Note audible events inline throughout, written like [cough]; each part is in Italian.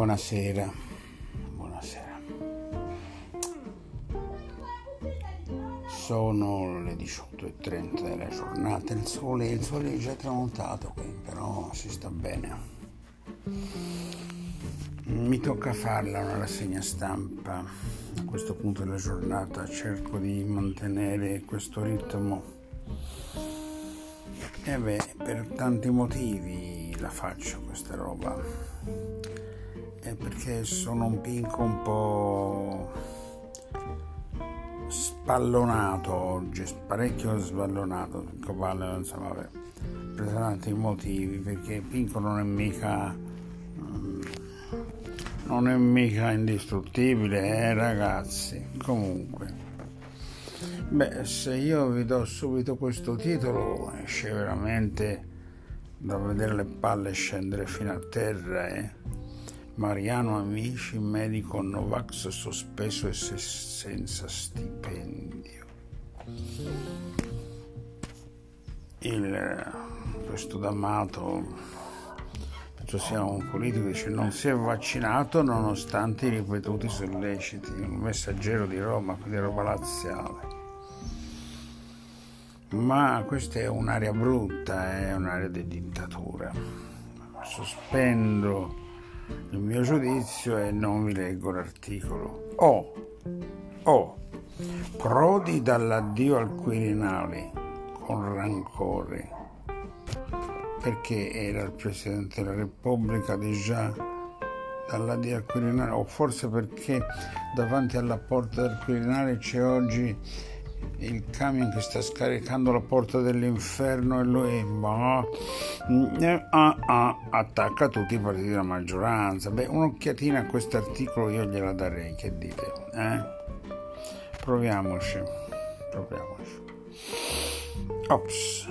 Buonasera, buonasera. Sono le 18.30 della giornata, il sole, il sole è già tramontato qui, però si sta bene. Mi tocca farla una rassegna stampa a questo punto della giornata, cerco di mantenere questo ritmo. E beh, per tanti motivi la faccio questa roba perché sono un pinco un po' spallonato oggi, parecchio sballonato, palle, insomma, vabbè, per tanti motivi, perché Pinco non è mica mm, non è mica indistruttibile, eh ragazzi. Comunque. Beh, se io vi do subito questo titolo, esce veramente da vedere le palle scendere fino a terra, eh. Mariano Amici, medico Novax sospeso e senza stipendio. Il, questo D'Amato, penso sia un politico, dice non si è vaccinato nonostante i ripetuti solleciti, un messaggero di Roma, di roba laziale. Ma questa è un'area brutta, è un'area di dittatura. Sospendo il mio giudizio e non vi leggo l'articolo. Oh, oh, Prodi dall'addio al Quirinale con rancore, perché era il Presidente della Repubblica già dall'addio al Quirinale, o forse perché davanti alla porta del Quirinale c'è oggi il camion che sta scaricando la porta dell'inferno e lui boh, ah, ah, attacca tutti i partiti della maggioranza. Beh, un'occhiatina a questo articolo io gliela darei, che dite? Eh? Proviamoci, proviamoci. Ops,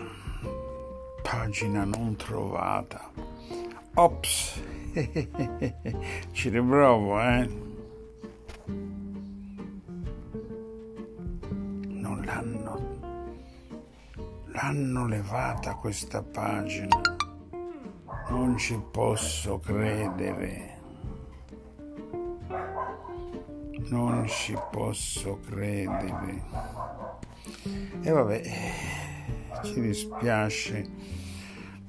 pagina non trovata. Ops, [laughs] ci riprovo, eh? L'hanno levata questa pagina. Non ci posso credere. Non ci posso credere. E vabbè, ci dispiace.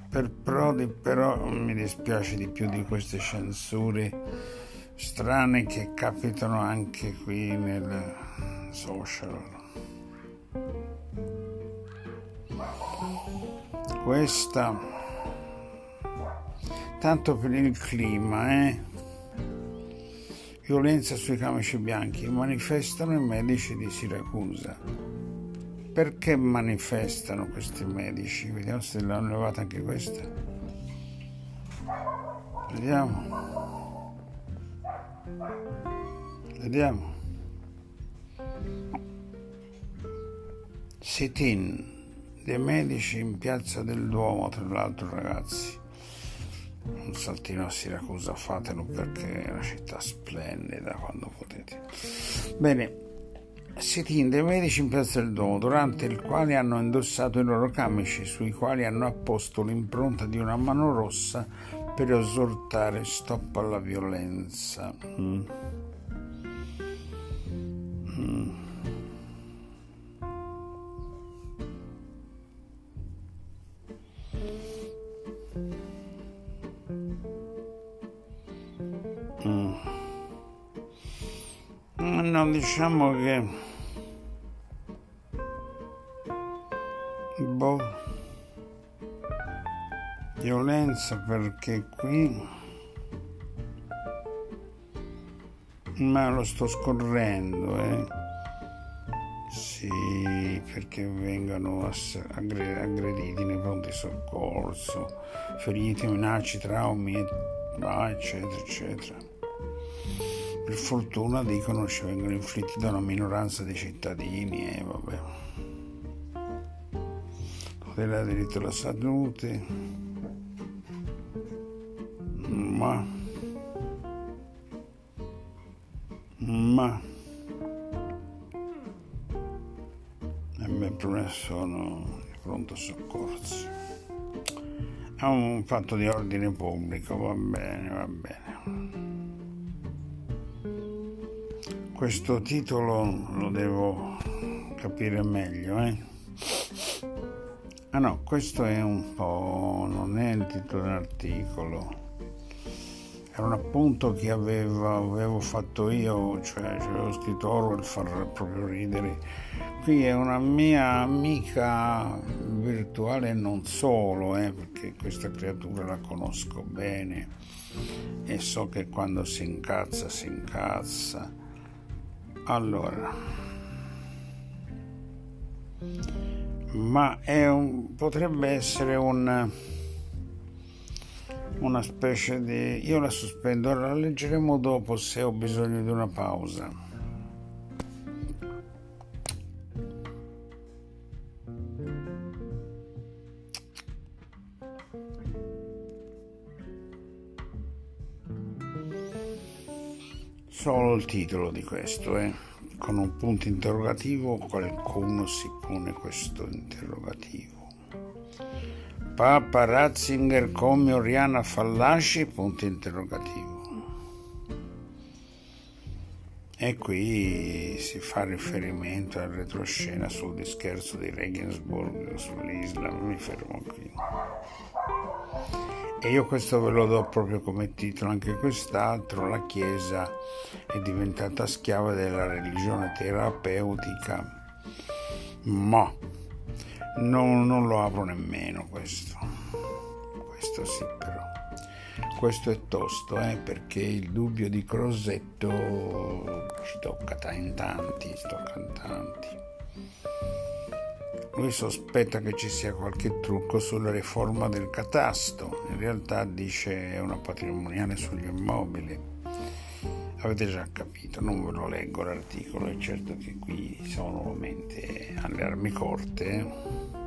Per Prodi però mi dispiace di più di queste censure strane che capitano anche qui nel social. Questa. Tanto per il clima eh? violenza sui camici bianchi. Manifestano i medici di Siracusa. Perché manifestano questi medici? Vediamo se l'hanno levata anche questa. Vediamo. Vediamo. Sit-in dei medici in piazza del Duomo, tra l'altro ragazzi. Un saltino a Siracusa fatelo perché è una città splendida quando potete. Bene, sit-in dei medici in piazza del Duomo, durante il quale hanno indossato i loro camici, sui quali hanno apposto l'impronta di una mano rossa per esortare stop alla violenza. Mm. No, diciamo che boh violenza perché qui ma lo sto scorrendo eh. Sì perché vengano aggrediti nei pronti soccorso feriti minacce traumi eccetera eccetera per fortuna dicono ci vengono inflitti da una minoranza di cittadini e eh, vabbè. Tutela diritto alla salute, ma, ma, e me prima sono di pronto soccorso. È un fatto di ordine pubblico, va bene, va bene. Questo titolo lo devo capire meglio, eh? Ah no, questo è un po', non è il titolo dell'articolo, era un appunto che avevo, avevo fatto io, cioè avevo scritto Orwell far proprio ridere. Qui è una mia amica virtuale non solo, eh, perché questa creatura la conosco bene e so che quando si incazza si incazza allora, ma un, potrebbe essere un, una specie di... Io la sospendo, la leggeremo dopo se ho bisogno di una pausa. Solo il titolo di questo, eh? con un punto interrogativo qualcuno si pone questo interrogativo. Papa Ratzinger come Oriana Fallaci? Punto interrogativo. E qui si fa riferimento al retroscena sul discherzo di Regensburg sull'Islam, mi fermo qui. E io questo ve lo do proprio come titolo, anche quest'altro, la Chiesa è diventata schiava della religione terapeutica, ma non, non lo apro nemmeno questo, questo sì però. Questo è tosto, eh, perché il dubbio di Crosetto ci tocca in tanti, ci tocca tanti. Lui sospetta che ci sia qualche trucco sulla riforma del catasto, in realtà dice è una patrimoniale sugli immobili. Avete già capito, non ve lo leggo l'articolo, è certo che qui siamo nuovamente alle armi corte.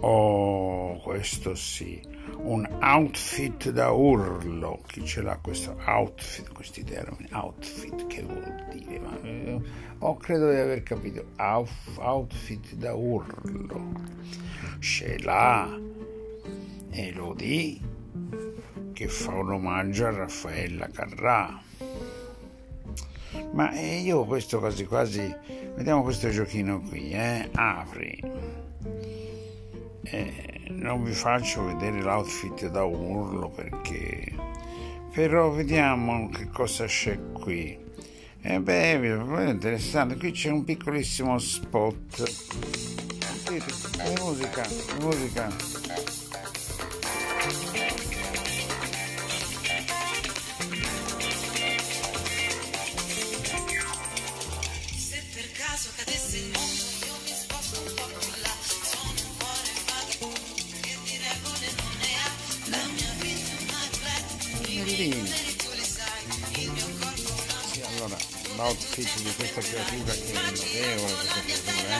Oh, questo sì, un outfit da urlo. Chi ce l'ha questo outfit, questi termini? Outfit, che vuol dire? Ma, eh, oh, credo di aver capito. Out, outfit da urlo. Ce l'ha Elodie che fa un omaggio a Raffaella Carrà. Ma eh, io questo quasi quasi, vediamo questo giochino qui, eh? Apri eh, non vi faccio vedere l'outfit da urlo perché però vediamo che cosa c'è qui. E eh beh è interessante qui c'è un piccolissimo spot. Sentite musica musica l'outfit di questa creatura che è notevole questa creatura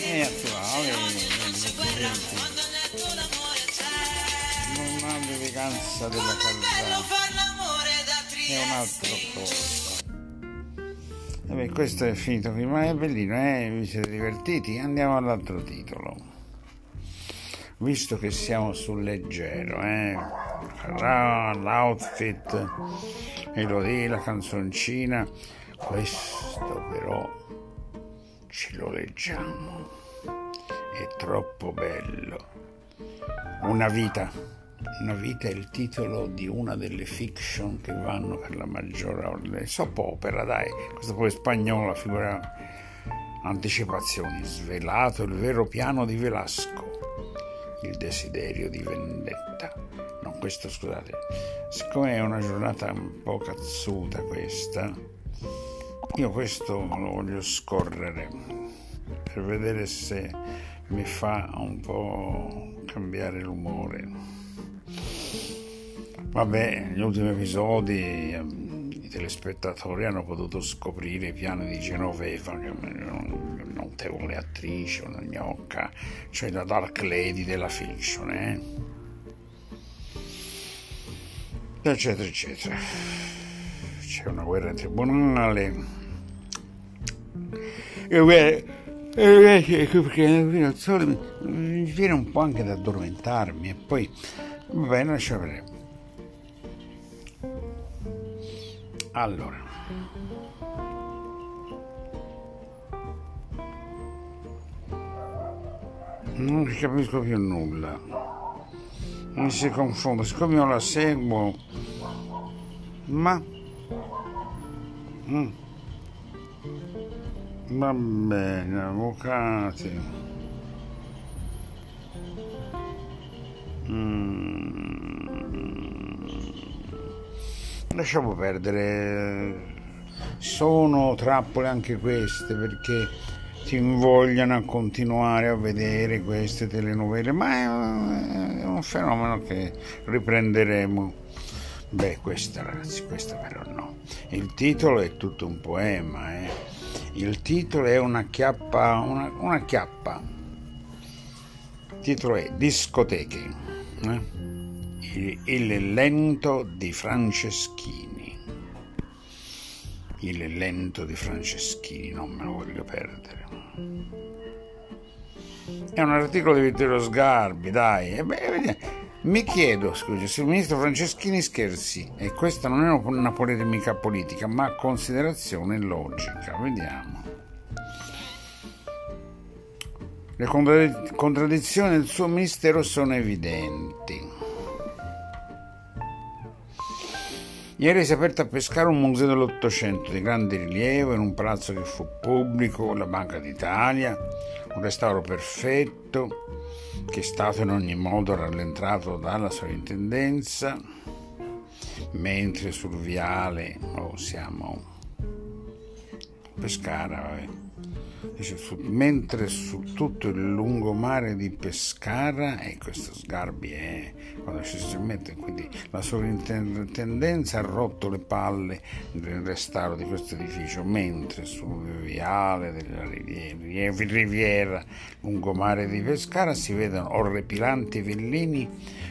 eh? è attuale non ha l'eleganza della calzata è un altro cosa Vabbè, questo è finito qui ma è bellino eh? vi siete divertiti andiamo all'altro titolo visto che siamo sul leggero eh? L'outfit Elodie, la canzoncina, questo però ce lo leggiamo, è troppo bello. Una vita, una vita è il titolo di una delle fiction che vanno per la maggiore soap opera, dai, questo poi è spagnolo, figura anticipazioni, svelato il vero piano di Velasco, il desiderio di vendetta questo scusate, siccome è una giornata un po' cazzuta questa, io questo lo voglio scorrere per vedere se mi fa un po' cambiare l'umore. Vabbè, negli ultimi episodi ehm, i telespettatori hanno potuto scoprire i piani di Genoveva, che è notevole attrice, una gnocca, cioè la Dark Lady della fiction, eh? Eccetera eccetera. C'è una guerra in tribunale. E beh, perché al sole mi viene un po' anche da addormentarmi e poi va bene lascia vedere. Allora. Non capisco più nulla mi si confonde siccome io la seguo ma mm. va bene avvocati mm. lasciamo perdere sono trappole anche queste perché ti invogliano a continuare a vedere queste telenovele, ma è un fenomeno che riprenderemo. Beh, questa ragazzi, questa però no. Il titolo è tutto un poema, eh. Il titolo è una chiappa, una, una chiappa. Il titolo è Discoteche. Eh? Il, il lento di Franceschini il lento di Franceschini, non me lo voglio perdere. È un articolo di Vittorio Sgarbi, dai. E beh, mi chiedo, scusa, se il ministro Franceschini scherzi, e questa non è una polemica politica, ma considerazione logica. Vediamo. Le contraddizioni del suo ministero sono evidenti. Ieri si è aperto a pescare un museo dell'Ottocento di grande rilievo in un palazzo che fu pubblico, la Banca d'Italia, un restauro perfetto che è stato in ogni modo rallentato dalla sovrintendenza, mentre sul viale oh, siamo Pescara, vabbè Dice, su, mentre su tutto il lungomare di Pescara, e questo Sgarbi è quando ci si mette, quindi la sovrintendenza ha rotto le palle nel restauro di questo edificio, mentre sul viale della riviera lungomare di Pescara si vedono orrepilanti villini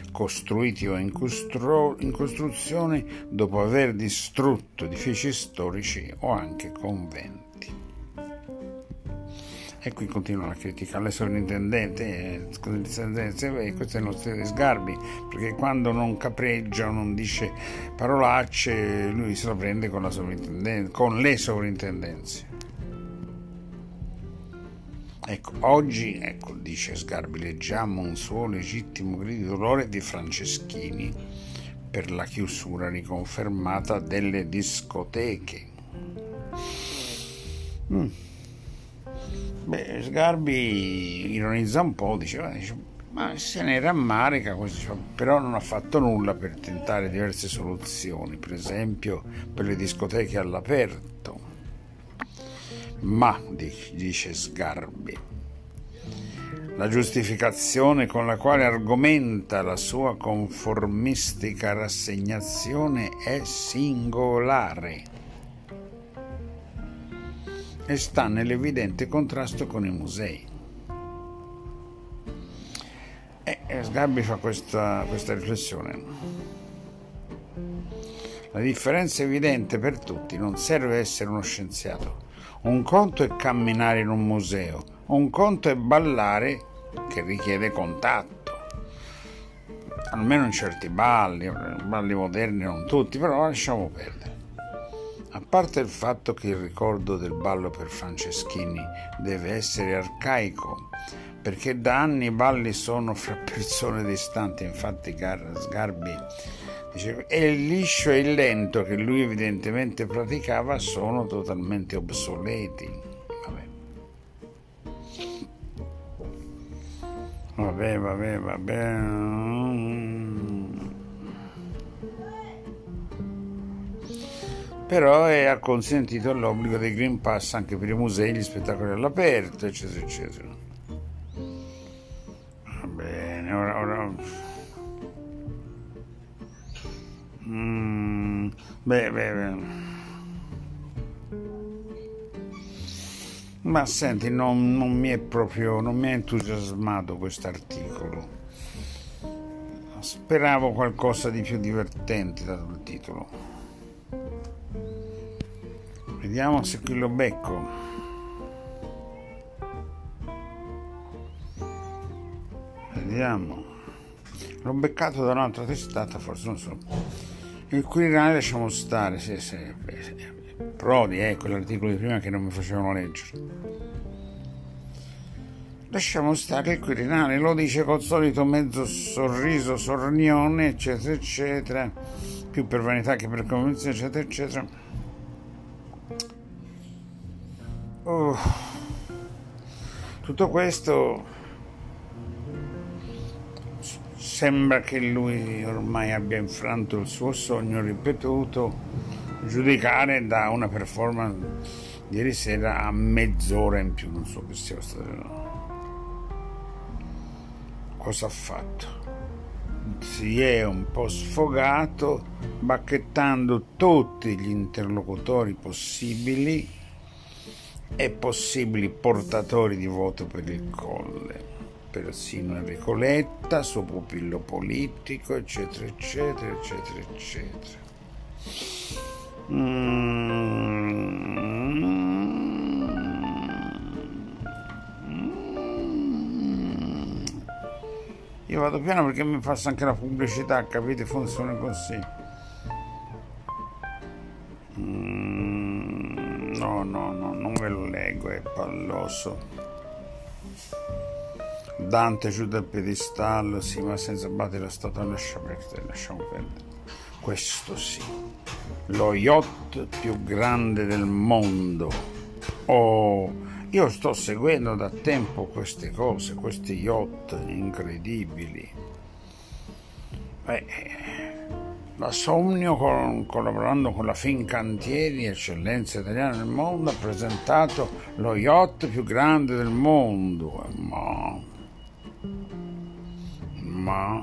costruiti o in, costru- in costruzione dopo aver distrutto edifici storici o anche conventi. E qui continua la critica alle sovrintendente, e è lo stile di Sgarbi, perché quando non capreggia o non dice parolacce, lui se la prende con, con le sovrintendenze. Ecco, oggi, ecco, dice Sgarbi, leggiamo un suo legittimo grido di dolore di Franceschini per la chiusura riconfermata delle discoteche. Mm. Beh, Sgarbi ironizza un po', dice, ma se ne rammarica, però non ha fatto nulla per tentare diverse soluzioni, per esempio per le discoteche all'aperto. Ma, dice Sgarbi, la giustificazione con la quale argomenta la sua conformistica rassegnazione è singolare e sta nell'evidente contrasto con i musei. E Sgarbi fa questa, questa riflessione. La differenza è evidente per tutti, non serve essere uno scienziato. Un conto è camminare in un museo, un conto è ballare che richiede contatto. Almeno in certi balli, balli moderni non tutti, però lasciamo perdere. A parte il fatto che il ricordo del ballo per Franceschini deve essere arcaico, perché da anni i balli sono fra persone distanti, infatti Sgarbi dice, e il liscio e il lento che lui evidentemente praticava sono totalmente obsoleti. Vabbè, vabbè, vabbè. vabbè. Però è consentito l'obbligo del Green Pass anche per i musei, gli spettacoli all'aperto, eccetera, eccetera. Va bene, ora... ora... Mm, beh, beh, beh. Ma senti, non, non mi è proprio, non mi ha entusiasmato questo articolo. Speravo qualcosa di più divertente dal titolo. Vediamo se qui lo becco. Vediamo. L'ho beccato da un'altra testata, forse non so. Il Quirinale lasciamo stare, sì, sì, Prodi, eh, quell'articolo di prima che non mi facevano leggere. Lasciamo stare il Quirinale, lo dice col solito mezzo sorriso sornione, eccetera, eccetera, più per vanità che per convinzione, eccetera, eccetera. Oh. Tutto questo sembra che lui ormai abbia infranto il suo sogno ripetuto, giudicare da una performance ieri sera a mezz'ora in più, non so che sia stato. Cosa ha fatto? Si è un po' sfogato bacchettando tutti gli interlocutori possibili e possibili portatori di voto per il Colle persino Enrico Letta, suo pupillo politico, eccetera, eccetera, eccetera, eccetera. Mm. Io vado piano perché mi passa anche la pubblicità, capite? Funziona così. Mm. No, no, no, è palloso. Dante giù dal piedistallo, sì, ma senza battere la statua lascia perdere, lasciamo perdere. Questo sì, lo yacht più grande del mondo. Oh, io sto seguendo da tempo queste cose, questi yacht incredibili. Beh, la Somnio, collaborando con la Fincantieri, eccellenza italiana nel mondo, ha presentato lo yacht più grande del mondo. Ma ma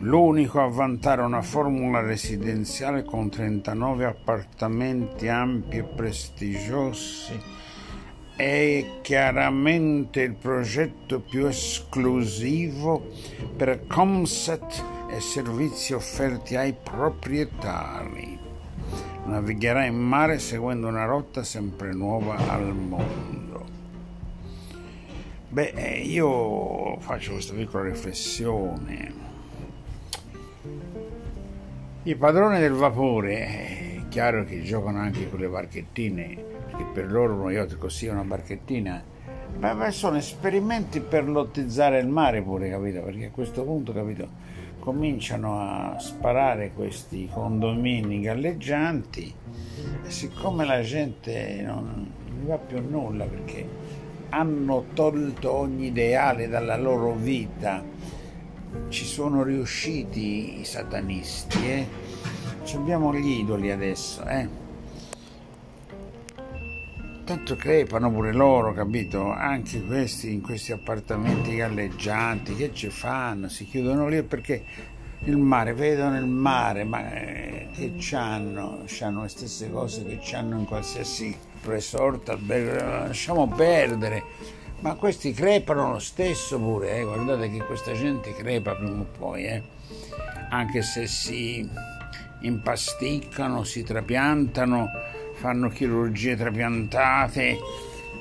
l'unico a vantare una formula residenziale con 39 appartamenti ampi e prestigiosi è chiaramente il progetto più esclusivo per Comset e servizi offerti ai proprietari. Navigherà in mare seguendo una rotta sempre nuova al mondo. Beh, eh, io faccio questa piccola riflessione. I padroni del vapore, è chiaro che giocano anche con le barchettine, perché per loro uno yacht così è una barchettina, ma sono esperimenti per lottizzare il mare pure, capito? Perché a questo punto, capito, cominciano a sparare questi condomini galleggianti e siccome la gente non gli va più nulla perché hanno tolto ogni ideale dalla loro vita. Ci sono riusciti i satanisti, eh? Abbiamo gli idoli adesso, eh? Tanto crepano pure loro, capito? Anche questi in questi appartamenti galleggianti, che ci fanno? Si chiudono lì perché il mare, vedono il mare, ma eh, che c'hanno? C'hanno le stesse cose che c'hanno in qualsiasi resort, lasciamo perdere. Ma questi crepano lo stesso pure, eh? guardate che questa gente crepa prima o poi, eh? anche se si impasticcano, si trapiantano, fanno chirurgie trapiantate.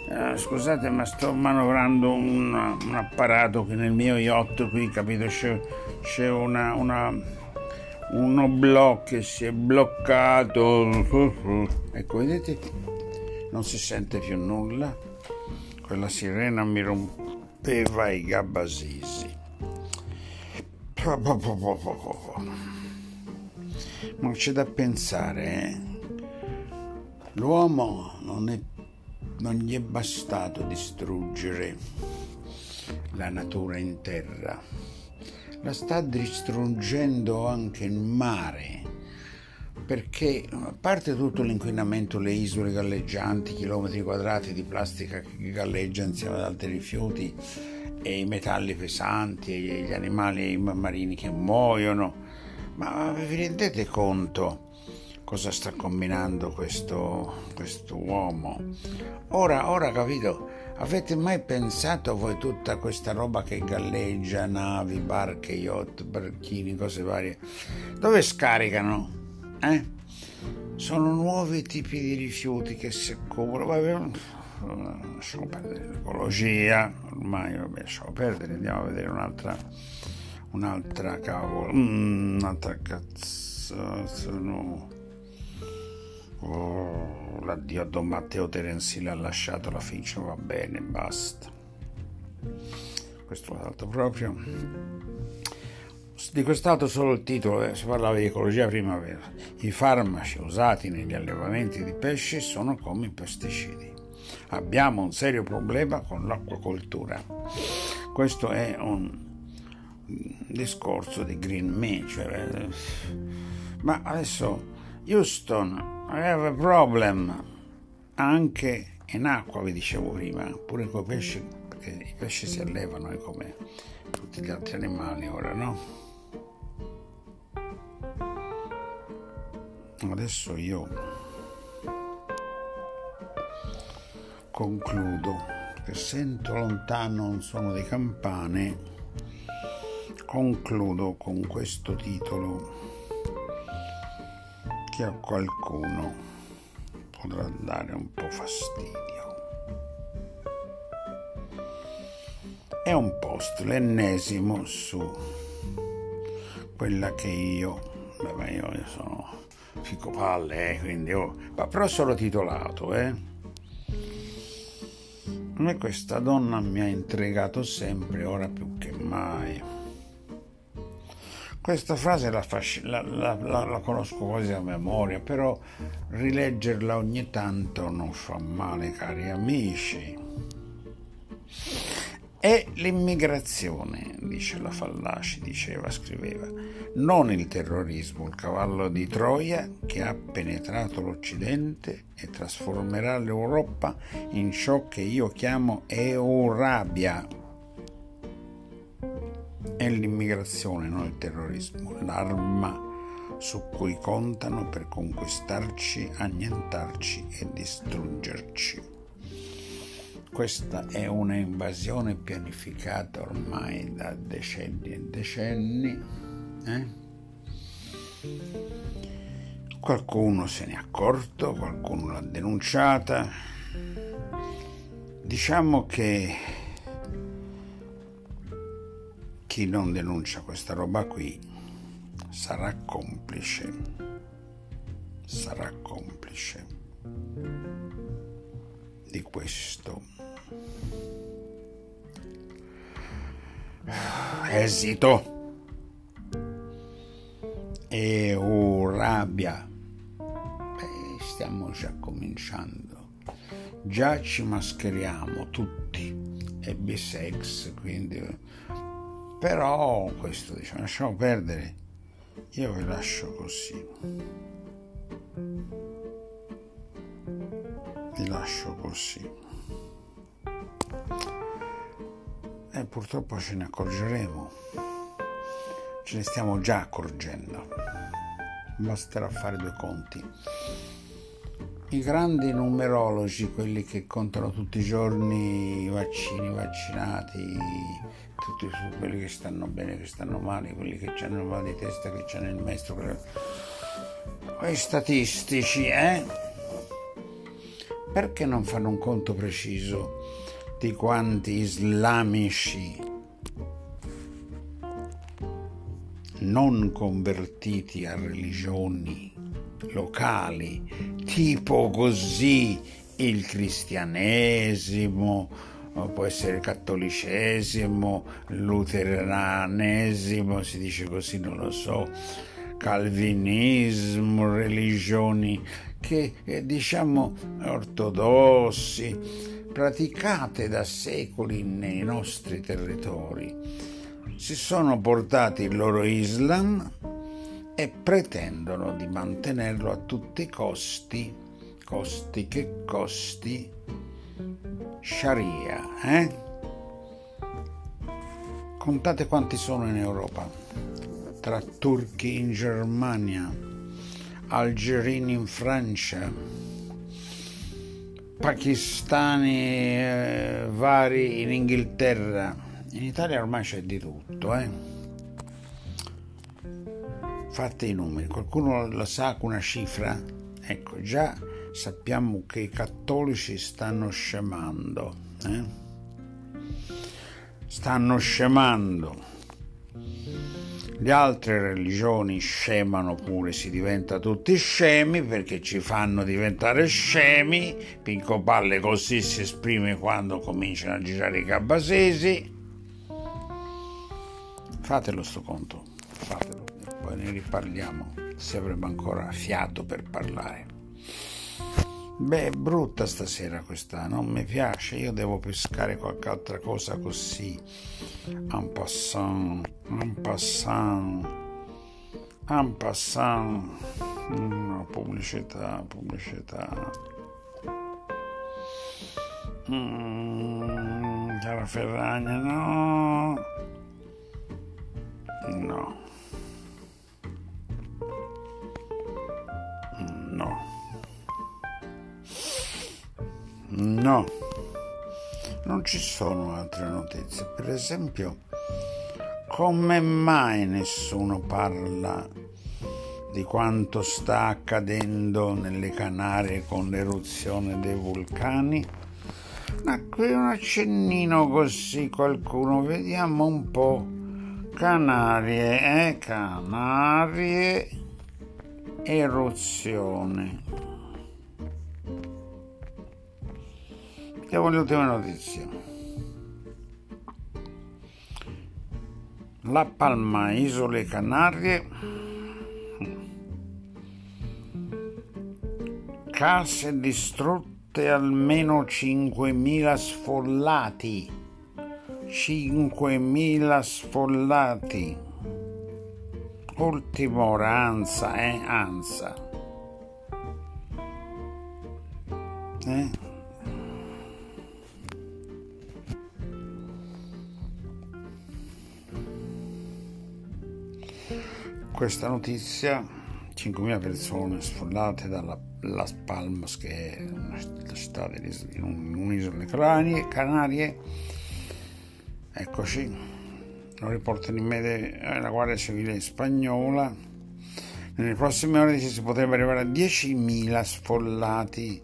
Eh, scusate, ma sto manovrando un, un, apparato che nel mio yacht qui, capito, c'è, c'è una, una, un oblò che si è bloccato. Ecco, vedete? non si sente più nulla. Quella sirena mi rompeva i gabbasisi. Ma c'è da pensare, eh? L'uomo non, è, non gli è bastato distruggere la natura in terra, la sta distruggendo anche il mare perché a parte tutto l'inquinamento, le isole galleggianti, chilometri quadrati di plastica che galleggia insieme ad altri rifiuti e i metalli pesanti e gli animali marini che muoiono, ma vi rendete conto cosa sta combinando questo, uomo? Ora, ora capito, avete mai pensato voi tutta questa roba che galleggia, navi, barche, yacht, barchini, cose varie, dove scaricano? Eh? Sono nuovi tipi di rifiuti che si accumulano. Lasciamo perdere l'ecologia, ormai vabbè, lasciamo perdere, andiamo a vedere un'altra, un'altra cavolo, mm, un'altra cazzo, no. Oh, l'addio a Don Matteo Terenzi l'ha lasciato la fiction, va bene, basta. Questo l'ho dato proprio. Di quest'altro solo il titolo, eh, si parlava di ecologia primavera. I farmaci usati negli allevamenti di pesci sono come i pesticidi. Abbiamo un serio problema con l'acquacoltura. Questo è un discorso di Green Me, cioè, eh, ma adesso Houston, I have a problem anche in acqua, vi dicevo prima, pure con i pesci, perché i pesci si allevano come tutti gli altri animali ora, no? Adesso io concludo che sento lontano un suono di campane, concludo con questo titolo che a qualcuno potrà dare un po' fastidio. È un post, l'ennesimo su quella che io, beh, io sono fico palle, eh, quindi oh, ma però solo titolato, eh. Me questa donna mi ha intrigato sempre, ora più che mai. Questa frase la, la, la, la, conosco quasi a memoria, però rileggerla ogni tanto non fa male, cari amici. È l'immigrazione, dice la Fallaci, diceva, scriveva, non il terrorismo, il cavallo di Troia che ha penetrato l'Occidente e trasformerà l'Europa in ciò che io chiamo Eurabia. È l'immigrazione, non il terrorismo, l'arma su cui contano per conquistarci, annientarci e distruggerci. Questa è una invasione pianificata ormai da decenni e decenni. Eh? Qualcuno se ne è accorto, qualcuno l'ha denunciata. Diciamo che chi non denuncia questa roba qui sarà complice, sarà complice di questo esito e rabbia. Beh, stiamo già cominciando. Già ci mascheriamo tutti. È bisex quindi però questo diciamo lasciamo perdere io vi lascio così vi lascio così e purtroppo ce ne accorgeremo. Ce ne stiamo già accorgendo. Basterà fare due conti. I grandi numerologi, quelli che contano tutti i giorni i vaccini, i vaccinati, tutti quelli che stanno bene, che stanno male, quelli che hanno il mal di testa, che hanno il maestro, quei statistici, eh? Perché non fanno un conto preciso tutti quanti islamici non convertiti a religioni locali, tipo così il cristianesimo, può essere il cattolicesimo, luteranesimo, si dice così, non lo so, calvinismo, religioni che eh, diciamo ortodossi praticate da secoli nei nostri territori. Si sono portati il loro Islam e pretendono di mantenerlo a tutti i costi, costi che costi, Sharia, eh? Contate quanti sono in Europa, tra turchi in Germania, algerini in Francia, pakistani eh, vari in Inghilterra. In Italia ormai c'è di tutto, eh. Fate i numeri, qualcuno la sa con una cifra? Ecco, già sappiamo che i cattolici stanno scemando, eh? Stanno scemando. le altre religioni scemano pure, si diventa tutti scemi perché ci fanno diventare scemi. Pinco Palle così si esprime quando cominciano a girare i cabasesi. Fatelo sto conto, fatelo, poi ne riparliamo se avremo ancora fiato per parlare. Beh, è brutta stasera questa, non mi piace, io devo pescare qualche altra cosa così. En passant, en passant, en passant. No, pubblicità, pubblicità. Mm, Chiara Ferragna, no. No. No, non ci sono altre notizie. Per esempio, come mai nessuno parla di quanto sta accadendo nelle Canarie con l'eruzione dei vulcani? Ma qui un accennino così qualcuno, vediamo un po'. Canarie, eh? Canarie, eruzione. Vediamo le ultime notizie. La Palma, Isole Canarie. Case distrutte, almeno 5.000 sfollati. 5.000 sfollati. Ultima ora, ansa, eh? Ansa. Eh? Questa notizia 5.000 persone sfollate dalla Las Palmas che è una città in un'isola Canarie, Canarie. Eccoci. Lo riportano in media la Guardia Civile spagnola. Nelle prossime ore si potrebbe arrivare a 10.000 sfollati.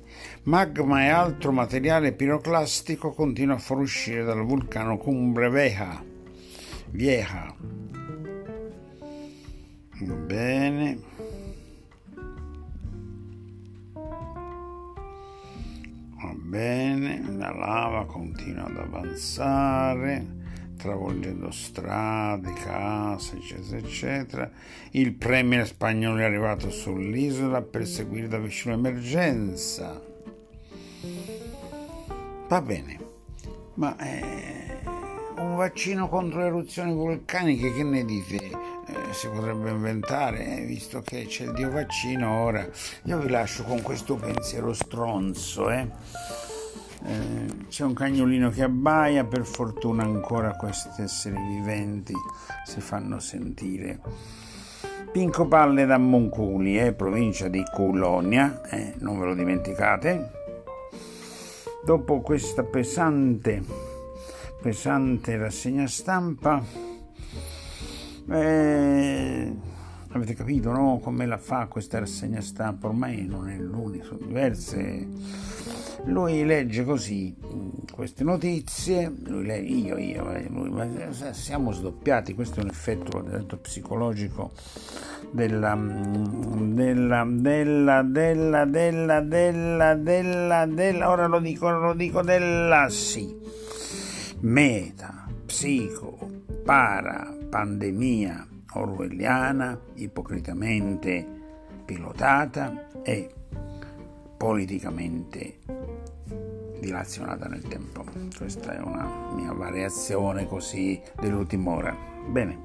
Magma e altro materiale piroclastico continua a fuoriuscire dal vulcano Cumbre Vieja Vieja Bene. Va bene, la lava continua ad avanzare, travolgendo strade, case, eccetera, eccetera. Il premier spagnolo è arrivato sull'isola per seguire da vicino l'emergenza. Va bene, ma eh, un vaccino contro le eruzioni vulcaniche, che ne dite? Eh, si potrebbe inventare, eh, visto che c'è il dio vaccino ora. Io vi lascio con questo pensiero stronzo. Eh. eh. c'è un cagnolino che abbaia, per fortuna ancora questi esseri viventi si fanno sentire. Pinco Palle da Monculi, eh, provincia di Colonia, non ve lo dimenticate. Dopo questa pesante, pesante rassegna stampa, eh, avete capito no? come la fa questa rassegna stampa? Ormai non è l'unica, sono diverse. Lui legge così mm, queste notizie, legge, io, io, eh, lui, ma siamo sdoppiati, questo è un effetto psicologico della, mm, della, della, della, della, della, della, della, ora lo dico, lo dico, della sì, meta, psico, para, pandemia orwelliana, ipocritamente pilotata e politicamente dilazionata nel tempo. Questa è una mia variazione così dell'ultima ora. Bene.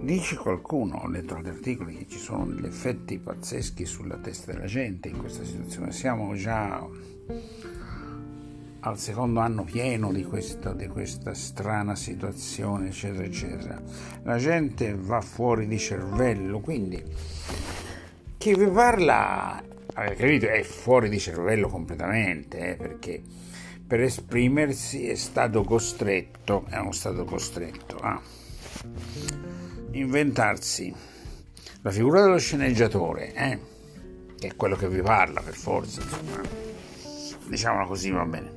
Dice qualcuno, ho letto altri articoli, che ci sono degli effetti pazzeschi sulla testa della gente in questa situazione. Siamo già al secondo anno pieno di questa, di questa strana situazione, eccetera, eccetera. La gente va fuori di cervello, quindi chi vi parla, avete capito, è fuori di cervello completamente, eh, perché per esprimersi è stato costretto, è uno stato costretto a inventarsi la figura dello sceneggiatore, eh, che è quello che vi parla per forza, insomma, diciamola così va bene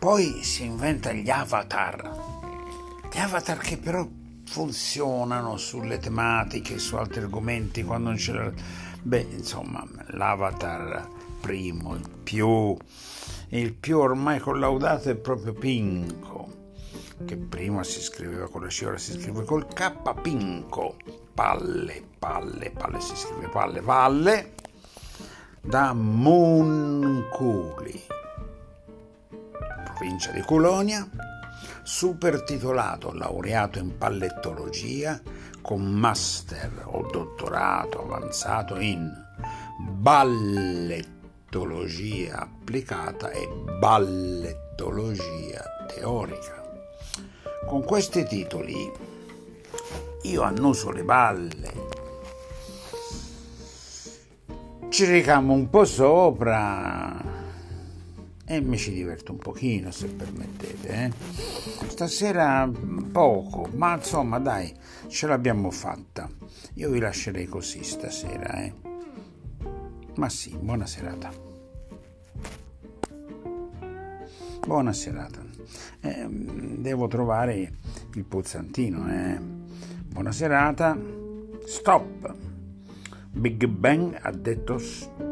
poi si inventa gli avatar. Gli avatar che però funzionano sulle tematiche, su altri argomenti quando non l'ha. Beh, insomma, l'avatar primo, il più, il più ormai collaudato è proprio Pinco, che prima si scriveva con la C, ora si scrive col K, Pinco, palle, palle, palle, si scrive palle, palle, da Monculi, provincia di Colonia, super titolato, laureato in pallettologia con master o dottorato avanzato in ballettologia applicata e ballettologia teorica. Con questi titoli io annuso le balle, ci ricamo un po' sopra e mi ci diverto un pochino se permettete. Eh? Stasera poco, ma insomma dai, ce l'abbiamo fatta. Io vi lascerei così stasera. Eh? Ma sì, buona serata. Buona serata. Eh, devo trovare il pulsantino. Eh. Buona serata. Stop. Big Bang ha detto stop.